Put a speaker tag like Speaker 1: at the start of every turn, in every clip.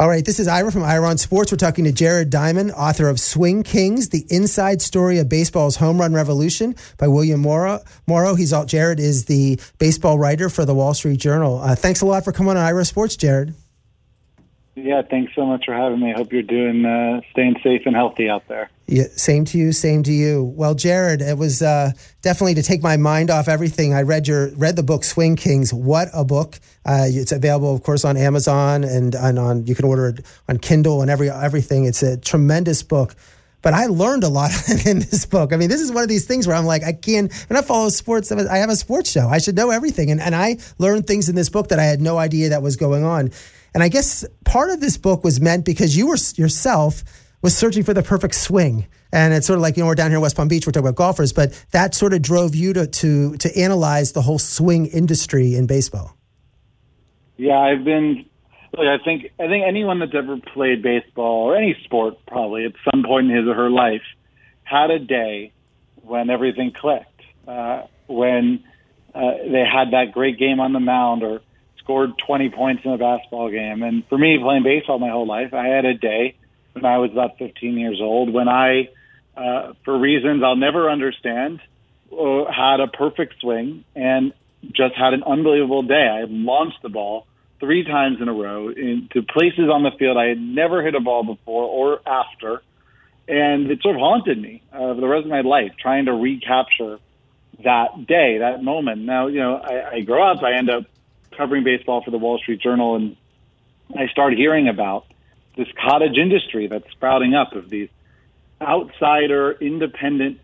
Speaker 1: All right, this is Ira from Ira on Sports. We're talking to Jared Diamond, author of Swing Kings: The Inside Story of Baseball's Home Run Revolution by William Morrow. Morrow. He's all, Jared is the baseball writer for the Wall Street Journal. Uh, thanks a lot for coming on Ira Sports, Jared.
Speaker 2: Yeah, thanks so much for having me. I hope you're doing uh, staying safe and healthy out there.
Speaker 1: Yeah, same to you, same to you. Well, Jared, it was uh, definitely to take my mind off everything. I read your read the book Swing Kings. What a book! Uh, it's available, of course, on Amazon and, and on you can order it on Kindle and every everything. It's a tremendous book. But I learned a lot in this book. I mean, this is one of these things where I'm like, I can't, when I follow sports, I have a sports show. I should know everything. And, and I learned things in this book that I had no idea that was going on. And I guess part of this book was meant because you were yourself was searching for the perfect swing. And it's sort of like, you know, we're down here in West Palm Beach, we're talking about golfers, but that sort of drove you to, to, to analyze the whole swing industry in baseball.
Speaker 2: Yeah, I've been, look, I think, I think anyone that's ever played baseball or any sport probably at some point in his or her life had a day when everything clicked, uh, when uh, they had that great game on the mound or scored 20 points in a basketball game. And for me, playing baseball my whole life, I had a day when I was about 15 years old when I, uh, for reasons I'll never understand, uh, had a perfect swing and just had an unbelievable day. I launched the ball three times in a row into places on the field I had never hit a ball before or after. And it sort of haunted me uh, for the rest of my life, trying to recapture that day, that moment. Now, you know, I, I grow up, I end up covering baseball for the Wall Street Journal, and I start hearing about this cottage industry that's sprouting up of these outsider, independent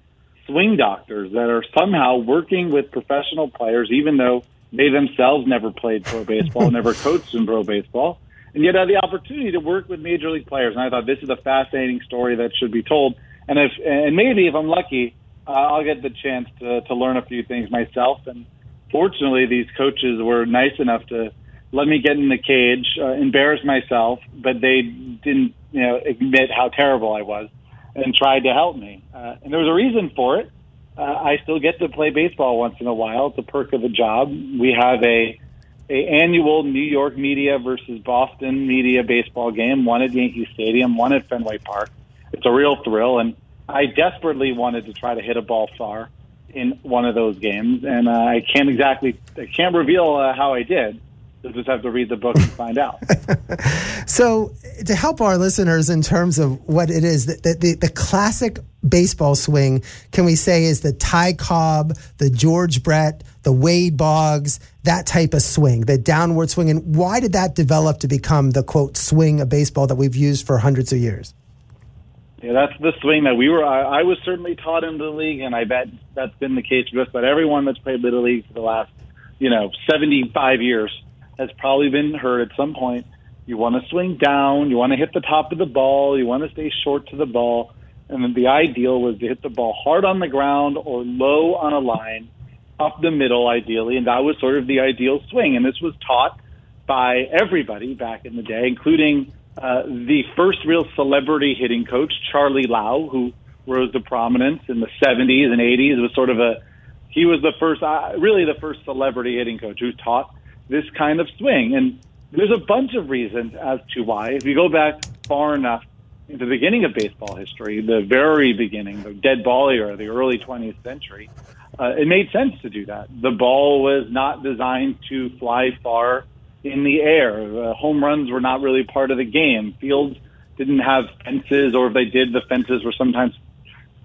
Speaker 2: swing doctors that are somehow working with professional players, even though they themselves never played pro baseball, never coached in pro baseball, and yet had the opportunity to work with major league players. And I thought this is a fascinating story that should be told. And if and maybe if I'm lucky, uh, I'll get the chance to to learn a few things myself and fortunately, these coaches were nice enough to let me get in the cage, uh, embarrass myself, but they didn't, you know, admit how terrible I was and tried to help me. Uh, and there was a reason for it. Uh, I still get to play baseball once in a while. It's a perk of the job. We have a a annual New York media versus Boston media baseball game, one at Yankee Stadium, one at Fenway Park. It's a real thrill, and I desperately wanted to try to hit a ball far in one of those games, and uh, I can't exactly I can't reveal uh, how I did. You'll just have to read the book and find out.
Speaker 1: so, to help our listeners in terms of what it is, the, the, the classic baseball swing, can we say, is the Ty Cobb, the George Brett, the Wade Boggs, that type of swing, the downward swing? And why did that develop to become the quote swing of baseball that we've used for hundreds of years?
Speaker 2: Yeah, that's the swing that we were. I, I was certainly taught in the league, and I bet that's been the case for just about everyone that's played little league for the last, you know, 75 years has probably been heard at some point. You want to swing down, you want to hit the top of the ball, you want to stay short to the ball, and then the ideal was to hit the ball hard on the ground or low on a line, up the middle ideally, and that was sort of the ideal swing. And this was taught by everybody back in the day, including uh, the first real celebrity hitting coach, Charlie Lau, who rose to prominence in the 70s and 80s, was sort of a he was the first, uh, really the first celebrity hitting coach who taught this kind of swing. And there's a bunch of reasons as to why. If you go back far enough into the beginning of baseball history, the very beginning, the dead ball era, the early 20th century, uh, it made sense to do that. The ball was not designed to fly far in the air. Uh, home runs were not really part of the game. Fields didn't have fences, or if they did, the fences were sometimes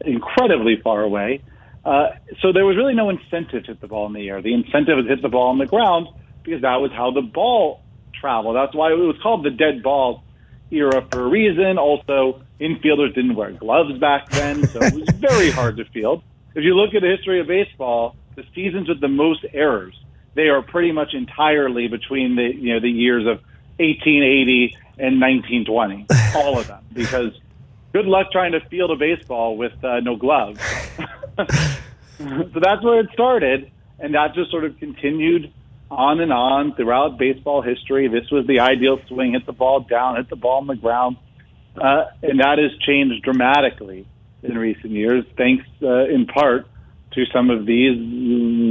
Speaker 2: incredibly far away. Uh, so there was really no incentive to hit the ball in the air. The incentive was hit the ball on the ground because that was how the ball traveled. That's why it was called the dead ball era for a reason. Also, infielders didn't wear gloves back then, so it was very hard to field. If you look at the history of baseball, the seasons with the most errors they are pretty much entirely between the you know the years of 1880 and 1920, all of them, because good luck trying to field a baseball with uh, no gloves. so that's where it started, and that just sort of continued on and on throughout baseball history. This was the ideal swing: hit the ball down, hit the ball on the ground, uh, and that has changed dramatically in recent years, thanks uh, in part to some of these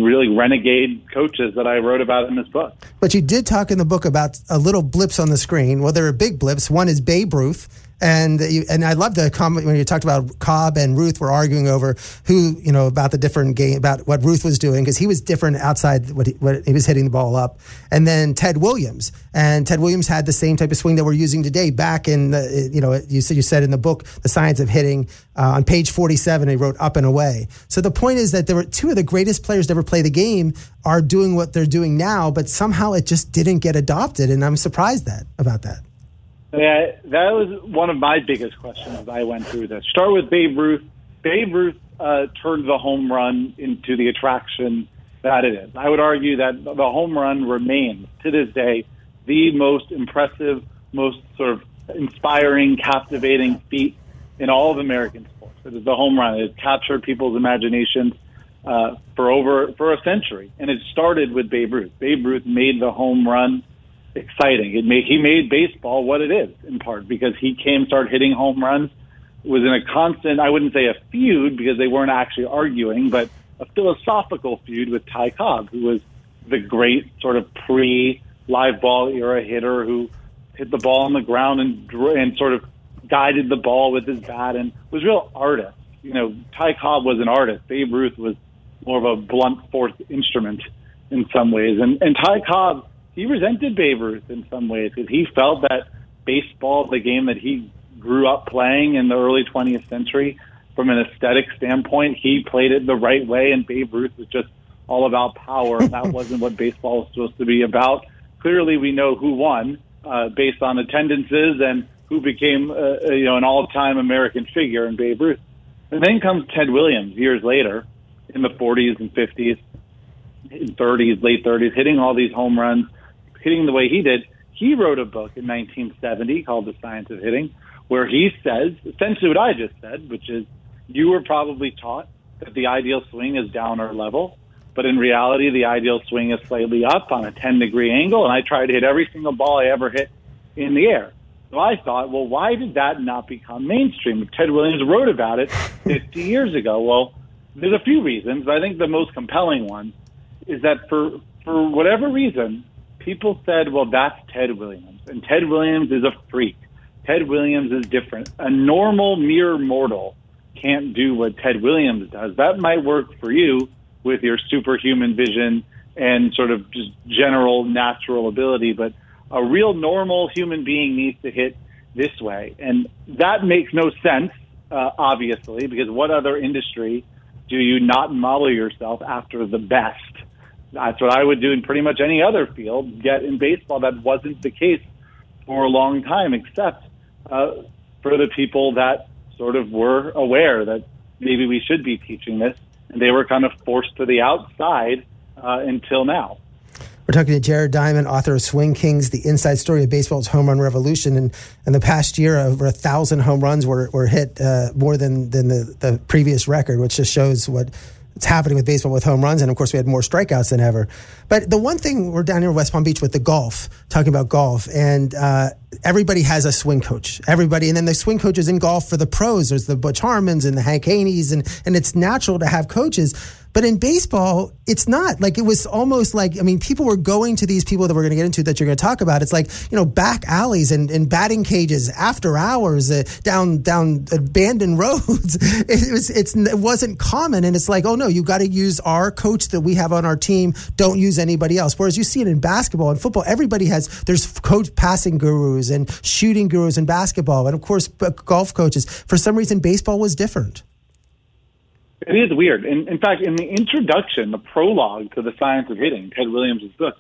Speaker 2: really renegade coaches that I wrote about in this book.
Speaker 1: But you did talk in the book about a little blips on the screen. Well, there are big blips. One is Babe Ruth and you, and I love the comment when you talked about Cobb and Ruth were arguing over who you know about the different game about what Ruth was doing because he was different outside what he, what he was hitting the ball up, and then Ted Williams and Ted Williams had the same type of swing that we're using today. Back in the you know you said you said in the book the science of hitting uh, on page forty seven he wrote up and away. So the point is that there were two of the greatest players to ever play the game are doing what they're doing now, but somehow it just didn't get adopted, and I'm surprised that about that.
Speaker 2: Yeah, that was one of my biggest questions as I went through this. Start with Babe Ruth. Babe Ruth uh, turned the home run into the attraction that it is. I would argue that the home run remains to this day the most impressive, most sort of inspiring, captivating feat in all of American sports. It is the home run. It captured people's imaginations uh, for over for a century, and it started with Babe Ruth. Babe Ruth made the home run exciting. It made he made baseball what it is in part because he came started hitting home runs. Was in a constant I wouldn't say a feud because they weren't actually arguing, but a philosophical feud with Ty Cobb, who was the great sort of pre live ball era hitter who hit the ball on the ground and and sort of guided the ball with his bat and was real artist. You know, Ty Cobb was an artist. Babe Ruth was more of a blunt force instrument in some ways. And and Ty Cobb he resented Babe Ruth in some ways because he felt that baseball, the game that he grew up playing in the early 20th century, from an aesthetic standpoint, he played it the right way, and Babe Ruth was just all about power. that wasn't what baseball was supposed to be about. Clearly, we know who won uh, based on attendances and who became, uh, you know, an all-time American figure in Babe Ruth. And then comes Ted Williams years later, in the 40s and 50s, 30s, late 30s, hitting all these home runs hitting the way he did, he wrote a book in 1970 called The Science of Hitting, where he says essentially what I just said, which is you were probably taught that the ideal swing is down or level, but in reality, the ideal swing is slightly up on a 10 degree angle, and I try to hit every single ball I ever hit in the air. So I thought, well, why did that not become mainstream? Ted Williams wrote about it 50 years ago. Well, there's a few reasons, but I think the most compelling one is that for for whatever reason, people said, well, that's Ted Williams. And Ted Williams is a freak. Ted Williams is different. A normal mere mortal can't do what Ted Williams does. That might work for you with your superhuman vision and sort of just general natural ability, but a real normal human being needs to hit this way. And that makes no sense, uh, obviously, because what other industry do you not model yourself after the best? That's what I would do in pretty much any other field. Yet in baseball, that wasn't the case for a long time, except uh, for the people that sort of were aware that maybe we should be teaching this, and they were kind of forced to the outside uh, until now.
Speaker 1: We're talking to Jared Diamond, author of Swing Kings, the inside story of baseball's home run revolution. And in the past year, over a thousand home runs were, were hit, uh, more than, than the, the previous record, which just shows what it's happening with baseball with home runs. And of course, we had more strikeouts than ever. But the one thing we're down here in West Palm Beach with the golf, talking about golf, and uh, everybody has a swing coach. Everybody, and then the swing coaches in golf for the pros. There's the Butch Harmons and the Hank Haneys, and and it's natural to have coaches. But in baseball, it's not like it was almost like I mean, people were going to these people that we're going to get into that you're going to talk about. It's like you know back alleys and, and batting cages after hours uh, down down abandoned roads. it was it's it wasn't common, and it's like oh no, you got to use our coach that we have on our team. Don't use anybody else. Whereas you see it in basketball and football, everybody has there's coach passing gurus and shooting gurus in basketball, and of course golf coaches. For some reason, baseball was different.
Speaker 2: It is weird. In, in fact, in the introduction, the prologue to the Science of Hitting, Ted Williams' book,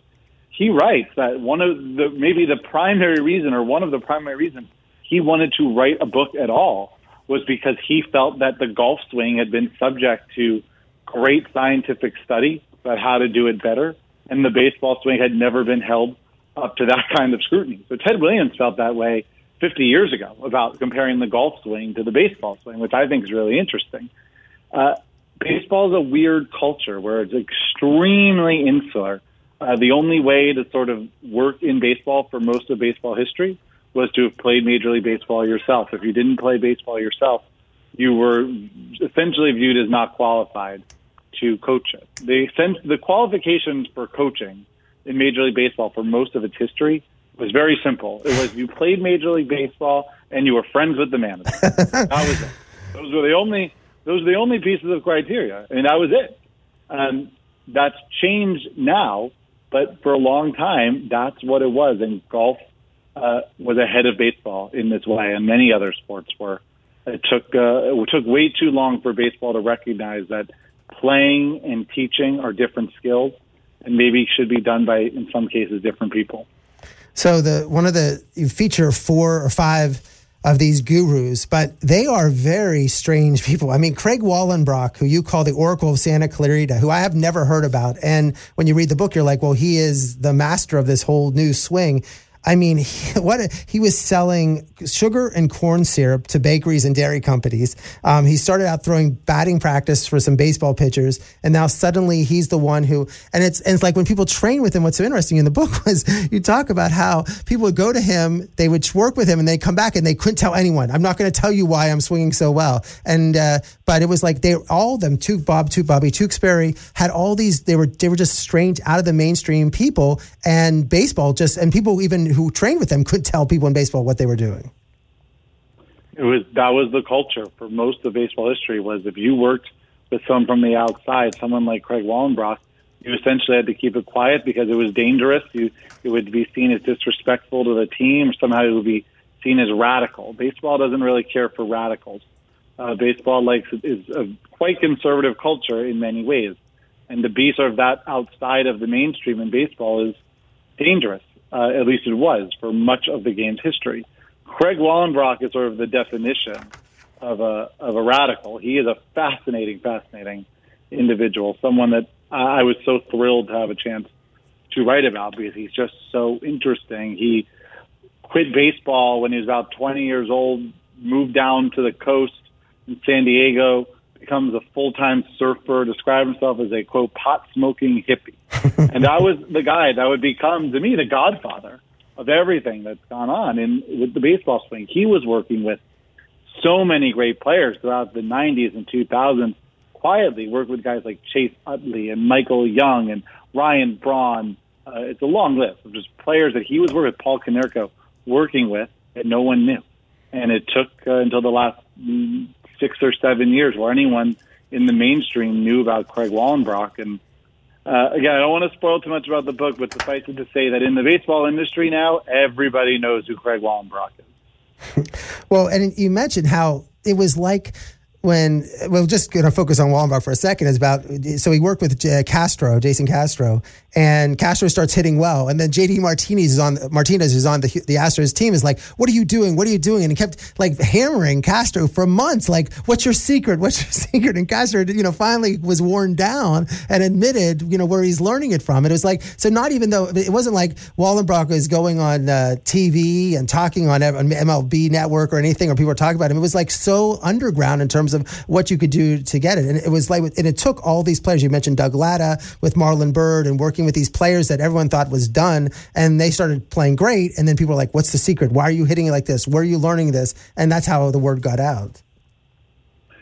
Speaker 2: he writes that one of the maybe the primary reason or one of the primary reasons he wanted to write a book at all was because he felt that the golf swing had been subject to great scientific study about how to do it better, and the baseball swing had never been held up to that kind of scrutiny. So Ted Williams felt that way 50 years ago about comparing the golf swing to the baseball swing, which I think is really interesting. Uh, baseball is a weird culture where it's extremely insular. Uh, the only way to sort of work in baseball for most of baseball history was to have played Major League Baseball yourself. If you didn't play baseball yourself, you were essentially viewed as not qualified to coach it. The qualifications for coaching in Major League Baseball for most of its history was very simple. It was you played Major League Baseball and you were friends with the manager. that was it. Those were the only those were the only pieces of criteria, and that was it. Um, that's changed now, but for a long time, that's what it was. And golf uh, was ahead of baseball in this way, and many other sports were. It took uh, it took way too long for baseball to recognize that playing and teaching are different skills, and maybe should be done by, in some cases, different people.
Speaker 1: So the one of the you feature four or five of these gurus, but they are very strange people. I mean, Craig Wallenbrock, who you call the Oracle of Santa Clarita, who I have never heard about, and when you read the book, you're like, well, he is the master of this whole new swing. I mean, he, what a, he was selling sugar and corn syrup to bakeries and dairy companies. Um, he started out throwing batting practice for some baseball pitchers, and now suddenly he's the one who. And it's and it's like when people train with him. What's so interesting in the book was you talk about how people would go to him, they would work with him, and they come back and they couldn't tell anyone. I'm not going to tell you why I'm swinging so well. And uh, but it was like they all of them, Tuke Bob, Tuke Bobby, Tewksbury, had all these. They were they were just strange out of the mainstream people, and baseball just and people even who trained with them could tell people in baseball what they were doing.
Speaker 2: It was that was the culture for most of baseball history. Was if you worked with someone from the outside, someone like Craig Wallenbrock, you essentially had to keep it quiet because it was dangerous. You it would be seen as disrespectful to the team. Or somehow it would be seen as radical. Baseball doesn't really care for radicals. Uh, baseball likes is a quite conservative culture in many ways, and to be sort of that outside of the mainstream in baseball is dangerous. Uh, at least it was for much of the game's history. Craig Wallenbrock is sort of the definition of a of a radical. He is a fascinating, fascinating individual. Someone that I was so thrilled to have a chance to write about because he's just so interesting. He quit baseball when he was about 20 years old, moved down to the coast in San Diego, becomes a full time surfer, described himself as a quote pot smoking hippie. and that was the guy that would become to me the godfather of everything that's gone on in with the baseball swing. He was working with so many great players throughout the 90s and 2000s. Quietly worked with guys like Chase Utley and Michael Young and Ryan Braun. Uh, it's a long list of just players that he was working with Paul Konerko working with that no one knew. And it took uh, until the last mm, six or seven years where anyone in the mainstream knew about Craig Wallenbrock. And uh, again, I don't want to spoil too much about the book, but suffice it to say that in the baseball industry now, everybody knows who Craig Wallenbrock is.
Speaker 1: well, and you mentioned how it was like when we're just going to focus on Wallenbrock for a second is about so he worked with uh, Castro, Jason Castro, and Castro starts hitting well, and then JD Martinez is on Martinez is on the the Astros team is like, "What are you doing? What are you doing?" And he kept like hammering Castro for months, like, "What's your secret? What's your secret?" And Castro, you know, finally was worn down and admitted, you know, where he's learning it from. And it was like so, not even though it wasn't like Wallenbrock was going on uh, TV and talking on MLB Network or anything, or people were talking about him. It was like so underground in terms of what you could do to get it. And it was like, and it took all these players. You mentioned Doug Latta with Marlon Byrd and working with these players that everyone thought was done. And they started playing great. And then people were like, what's the secret? Why are you hitting it like this? Where are you learning this? And that's how the word got out.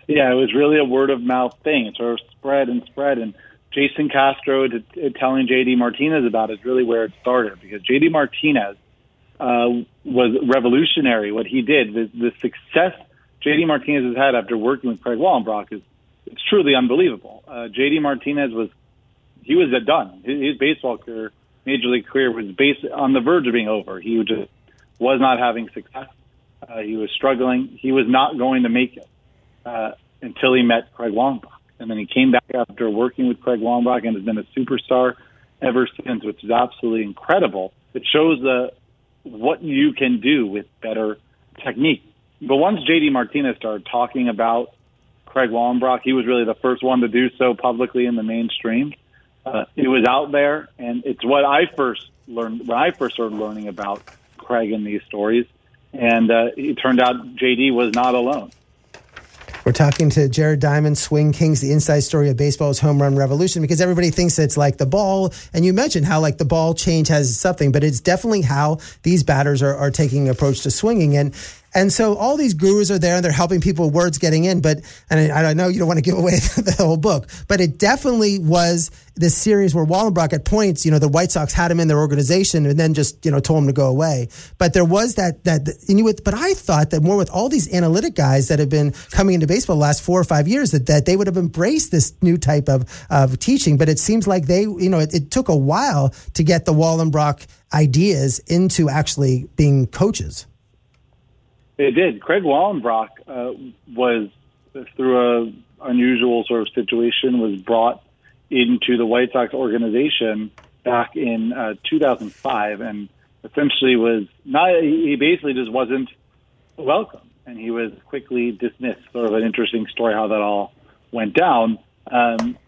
Speaker 2: Yeah, it was really a word of mouth thing. It sort of spread and spread. And Jason Castro to, to telling JD Martinez about it is really where it started because JD Martinez uh, was revolutionary. What he did, the, the success JD Martinez has had after working with Craig Wallenbrock is it's truly unbelievable. Uh, JD Martinez was he was done. His, his baseball career, major league career, was based on the verge of being over. He just was not having success. Uh, he was struggling. He was not going to make it uh, until he met Craig Wallenbrock, and then he came back after working with Craig Wallenbrock and has been a superstar ever since, which is absolutely incredible. It shows the what you can do with better technique but once JD Martinez started talking about Craig Wallenbrock, he was really the first one to do so publicly in the mainstream. Uh, it was out there, and it's what I first learned when I first started learning about Craig and these stories. And uh, it turned out JD was not alone.
Speaker 1: We're talking to Jared Diamond, Swing Kings, the inside story of baseball's home run revolution, because everybody thinks it's like the ball. And you mentioned how like the ball change has something, but it's definitely how these batters are, are taking approach to swinging. And And so all these gurus are there and they're helping people with words getting in. But, and I, I know you don't want to give away the whole book, but it definitely was this series where Wallenbrock at points, you know, the White Sox had him in their organization and then just, you know, told him to go away. But there was that, that, would, but I thought that more with all these analytic guys that have been coming into baseball the last four or five years, that, that they would have embraced this new type of, of teaching. But it seems like they, you know, it, it took a while to get the Wallenbrock ideas into actually being coaches.
Speaker 2: It did. Craig Wallenbrock uh, was, through a unusual sort of situation, was brought into the White Sox organization back in uh, 2005, and essentially was not. He basically just wasn't welcome, and he was quickly dismissed. Sort of an interesting story how that all went down. Um,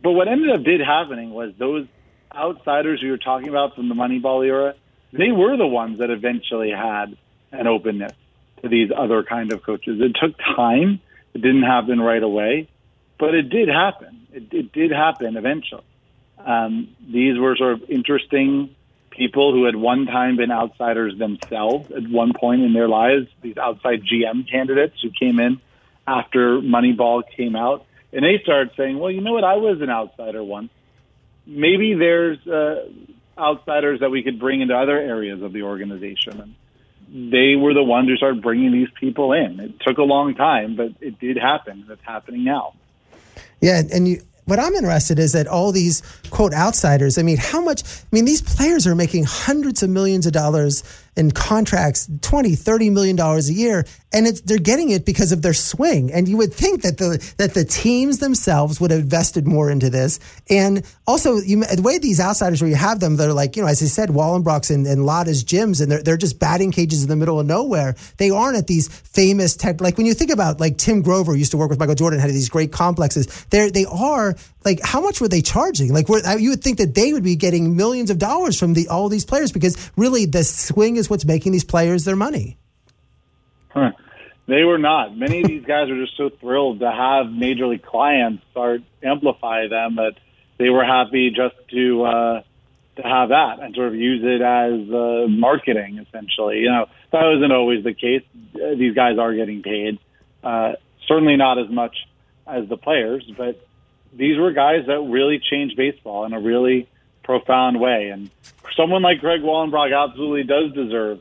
Speaker 2: but what ended up did happening was those outsiders who you're talking about from the Moneyball era, they were the ones that eventually had an openness to these other kind of coaches. It took time. It didn't happen right away, but it did happen. It, it did happen eventually. Um, these were sort of interesting people who had one time been outsiders themselves at one point in their lives, these outside GM candidates who came in after Moneyball came out. And they started saying, well, you know what? I was an outsider once. Maybe there's uh, outsiders that we could bring into other areas of the organization. And they were the ones who started bringing these people in. It took a long time, but it did happen. It's happening now.
Speaker 1: Yeah, and you what I'm interested is that all these quote outsiders, I mean, how much, I mean, these players are making hundreds of millions of dollars in contracts, 20, 30 million dollars a year. And they're getting it because of their swing. And you would think that the, that the teams themselves would have invested more into this. And also you, the way these outsiders where you have them, they're like, you know, as I said, Wallenbrocks and, and Latta's gyms and they're, they're just batting cages in the middle of nowhere. They aren't at these famous tech, like when you think about like Tim Grover used to work with Michael Jordan, had these great complexes. They're, they are like, how much were they charging? Like, you would think that they would be getting millions of dollars from the, all these players because really the swing is what's making these players their money.
Speaker 2: Huh. They were not. Many of these guys were just so thrilled to have major league clients start amplify them that they were happy just to uh, to have that and sort of use it as uh, marketing. Essentially, you know that wasn't always the case. Uh, these guys are getting paid, uh, certainly not as much as the players, but these were guys that really changed baseball in a really profound way. And someone like Greg Wallenbrock absolutely does deserve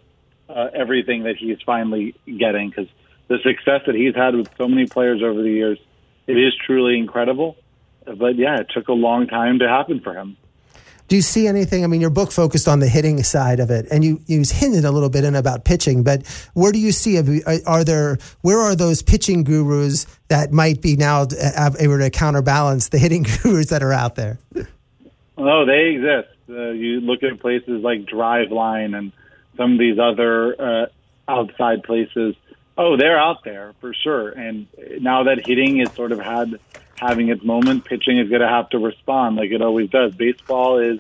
Speaker 2: uh, everything that he's finally getting because the success that he's had with so many players over the years, it is truly incredible. But yeah, it took a long time to happen for him.
Speaker 1: Do you see anything? I mean, your book focused on the hitting side of it, and you you hinted a little bit in about pitching. But where do you see? Are there where are those pitching gurus that might be now able to counterbalance the hitting gurus that are out there?
Speaker 2: Oh, they exist. Uh, you look at places like Driveline and some of these other uh, outside places. Oh, they're out there for sure. And now that hitting is sort of had having its moment, pitching is going to have to respond like it always does. Baseball is,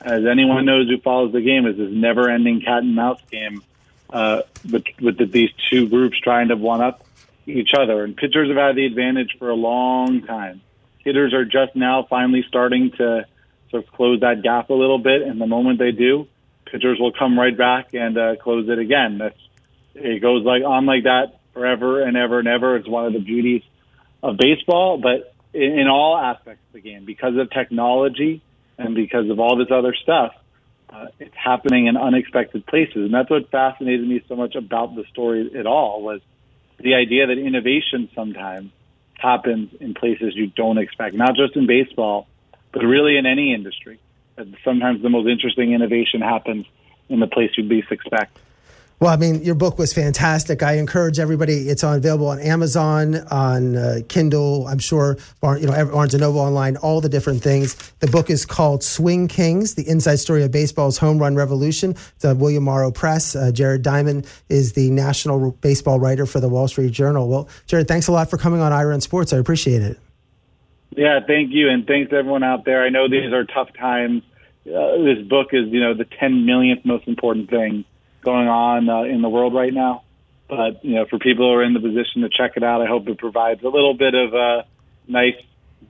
Speaker 2: as anyone knows who follows the game, is this never-ending cat and mouse game uh, with with the, these two groups trying to one up each other. And pitchers have had the advantage for a long time. Hitters are just now finally starting to sort of close that gap a little bit. And the moment they do, pitchers will come right back and uh, close it again. That's it goes like on like that forever and ever and ever. It's one of the beauties of baseball, but in, in all aspects of the game, because of technology and because of all this other stuff, uh, it's happening in unexpected places, and that's what fascinated me so much about the story at all was the idea that innovation sometimes happens in places you don't expect, not just in baseball, but really in any industry. Sometimes the most interesting innovation happens in the place you least expect.
Speaker 1: Well, I mean, your book was fantastic. I encourage everybody. It's on available on Amazon, on uh, Kindle. I'm sure, you know, Barnes and Noble online, all the different things. The book is called Swing Kings: The Inside Story of Baseball's Home Run Revolution. It's William Morrow Press. Uh, Jared Diamond is the national baseball writer for the Wall Street Journal. Well, Jared, thanks a lot for coming on Ira and Sports. I appreciate it.
Speaker 2: Yeah, thank you, and thanks to everyone out there. I know these are tough times. Uh, this book is, you know, the 10 millionth most important thing going on uh, in the world right now. But you know, for people who are in the position to check it out, I hope it provides a little bit of a nice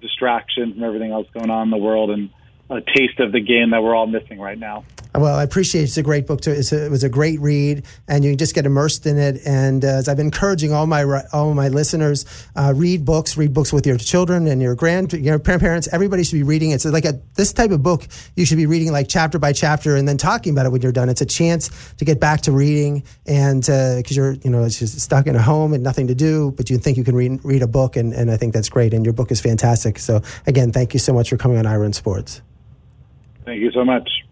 Speaker 2: distraction from everything else going on in the world and a taste of the game that we're all missing right now.
Speaker 1: Well, I appreciate it. it's a great book. To, a, it was a great read, and you just get immersed in it. And uh, as I've been encouraging all my all my listeners, uh, read books. Read books with your children and your grand your parents. Everybody should be reading it. So, like a, this type of book, you should be reading like chapter by chapter, and then talking about it when you're done. It's a chance to get back to reading, and because uh, you're you know it's just stuck in a home and nothing to do, but you think you can read read a book, and, and I think that's great. And your book is fantastic. So, again, thank you so much for coming on Ira in Sports.
Speaker 2: Thank you so much.